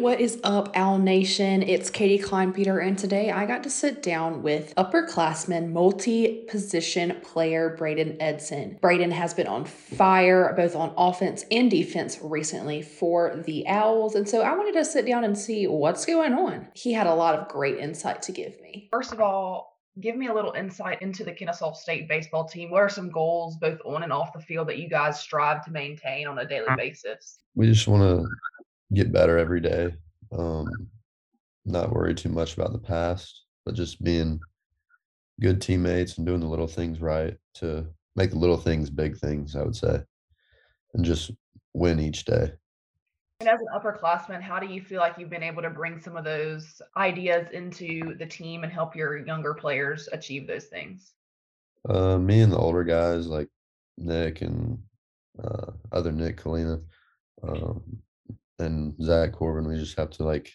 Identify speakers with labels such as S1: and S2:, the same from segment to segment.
S1: What is up, Owl Nation? It's Katie Kleinpeter, and today I got to sit down with upperclassman, multi position player Brayden Eidson. Brayden has been on fire both on offense and defense recently for the Owls, and so I wanted to sit down and see what's going on. He had a lot of great insight to give me.
S2: First of all, give me a little insight into the Kennesaw State baseball team. What are some goals, both on and off the field, that you guys strive to maintain on a daily uh, basis?
S3: We just want to get better every day. Um, not worry too much about the past, but just being good teammates and doing the little things right to make the little things big things, I would say, and just win each day.
S2: And as an upperclassman, how do you feel like you've been able to bring some of those ideas into the team and help your younger players achieve those things?
S3: Uh, me and the older guys like Nick and uh, other Nick Kalina, um, and Zach Corbin, we just have to like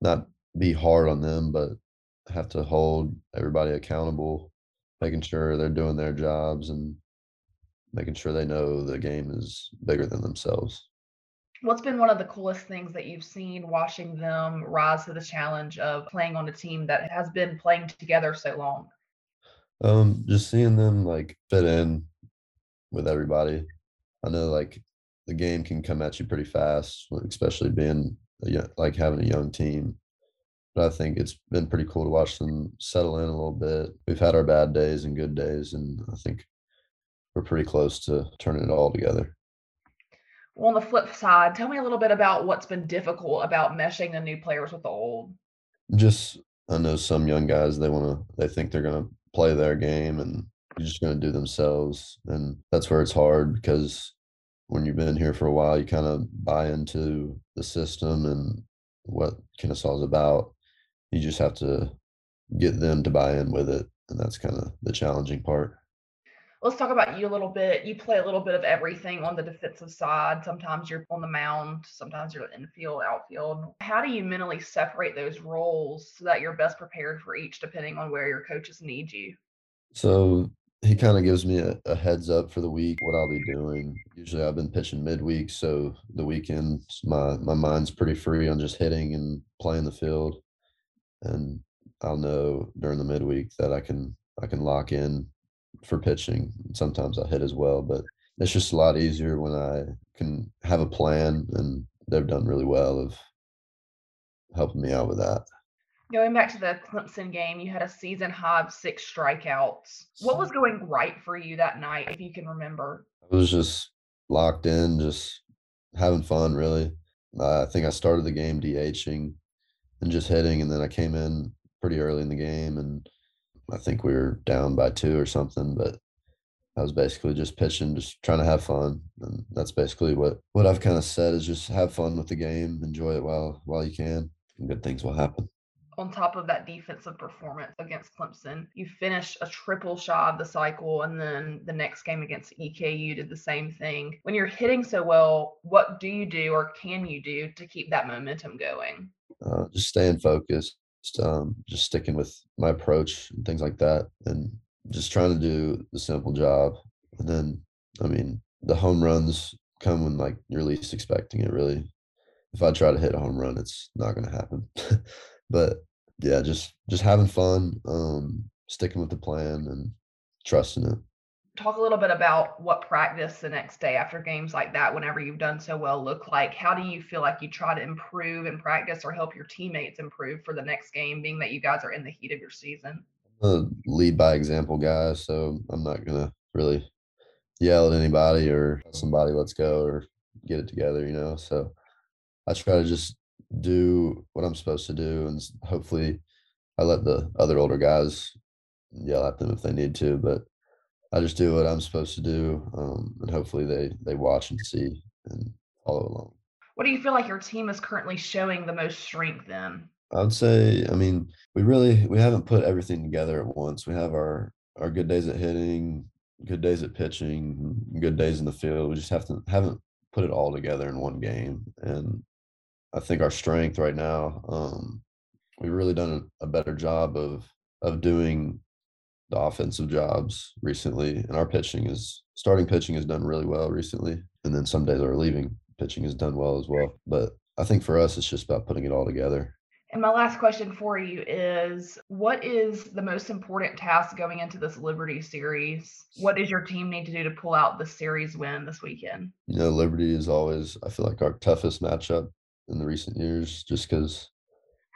S3: not be hard on them, but have to hold everybody accountable, making sure they're doing their jobs and making sure they know the game is bigger than themselves.
S2: What's been one of the coolest things that you've seen watching them rise to the challenge of playing on a team that has been playing together so long?
S3: Um, just seeing them like fit in with everybody. I know like the game can come at you pretty fast, especially being like having a young team. But I think it's been pretty cool to watch them settle in a little bit. We've had our bad days and good days, and I think we're pretty close to turning it all together.
S2: Well, on the flip side, tell me a little bit about what's been difficult about meshing the new players with the old.
S3: Just I know some young guys they want to they think they're going to play their game and you're just going to do themselves, and that's where it's hard because when you've been here for a while, you kind of buy into the system and what Kennesaw is about. You just have to get them to buy in with it. And that's kind of the challenging part.
S2: Let's talk about you a little bit. You play a little bit of everything on the defensive side. Sometimes you're on the mound, sometimes you're infield, outfield. How do you mentally separate those roles so that you're best prepared for each, depending on where your coaches need you?
S3: So he kind of gives me a, a, heads up for the week what I'll be doing. Usually I've been pitching midweek, so the weekend my my mind's pretty free on just hitting and playing the field, and I'll know during the midweek that I can I can lock in for pitching. Sometimes I hit as well, but it's just a lot easier when I can have a plan, and they've done really well of helping me out with that.
S2: Going back to the Clemson game, you had a season high of six strikeouts. What was going right for you that night, if you can remember?
S3: I was just locked in, just having fun, really. Uh, I think I started the game DHing and just hitting, and then I came in pretty early in the game, and I think we were down by two or something, but I was basically just pitching, just trying to have fun, and that's basically what what I've kind of said is just have fun with the game, enjoy it while while you can, and good things will happen
S2: on top of that defensive performance against Clemson. You finished a triple shot of the cycle, and then the next game against EKU did the same thing. When you're hitting so well, what do you do or can you do to keep that momentum going?
S3: Uh, just staying focused, um, just sticking with my approach and things like that, and just trying to do the simple job. And then, I mean, the home runs come when like you're least expecting it. Really, if I try to hit a home run, it's not going to happen. but yeah, just just having fun, um, sticking with the plan and trusting it.
S2: Talk a little bit about what practice the next day after games like that, whenever you've done so well, look like. How do you feel like you try to improve in practice or help your teammates improve for the next game, being that you guys are in the heat of your season?
S3: I'm a lead by example guy, so I'm not gonna really yell at anybody or somebody let's go or get it together, you know. So I try to just do what I'm supposed to do, and hopefully, I let the other older guys yell at them if they need to. But I just do what I'm supposed to do, um, and hopefully they they watch and see and follow along.
S2: What do you feel like your team is currently showing the most strength in?
S3: I would say, I mean, we really we haven't put everything together at once. We have our our good days at hitting, good days at pitching, good days in the field. We just have to haven't put it all together in one game, and I think our strength right now, um, we've really done a, better job of of doing the offensive jobs recently, and our pitching is starting pitching has done really well recently, and then some days our leaving pitching has done well as well. But I think for us, it's just about putting it all together.
S2: And my last question for you is what is the most important task going into this Liberty series? What does your team need to do to pull out the series win this weekend?
S3: You know, Liberty is always, I feel like, our toughest matchup in the recent years, just because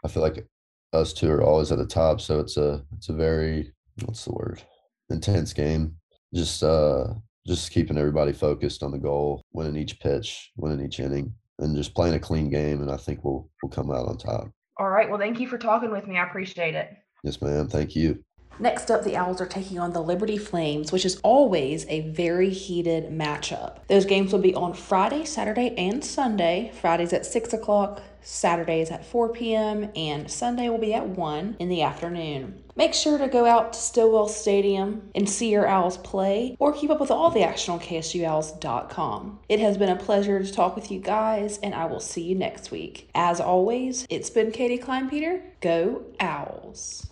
S3: I feel like us two are always at the top. So it's a, it's a very, what's the word? Intense game. Just, uh, just keeping everybody focused on the goal, winning each pitch, winning each inning, and just playing a clean game. And I think we'll, we'll come out on top.
S2: All right. Well, thank you for talking with me. I appreciate it.
S3: Yes, ma'am. Thank you.
S1: Next up, the Owls are taking on the Liberty Flames, which is always a very heated matchup. Those games will be on Friday, Saturday, and Sunday. Friday's at 6 o'clock, Saturdays at 4 p.m., and Sunday will be at 1 in the afternoon. Make sure to go out to Stillwell Stadium and see your Owls play, or keep up with all the action on KSUOwls.com. It has been a pleasure to talk with you guys, and I will see you next week. As always, it's been Katie Kleinpeter. Go Owls!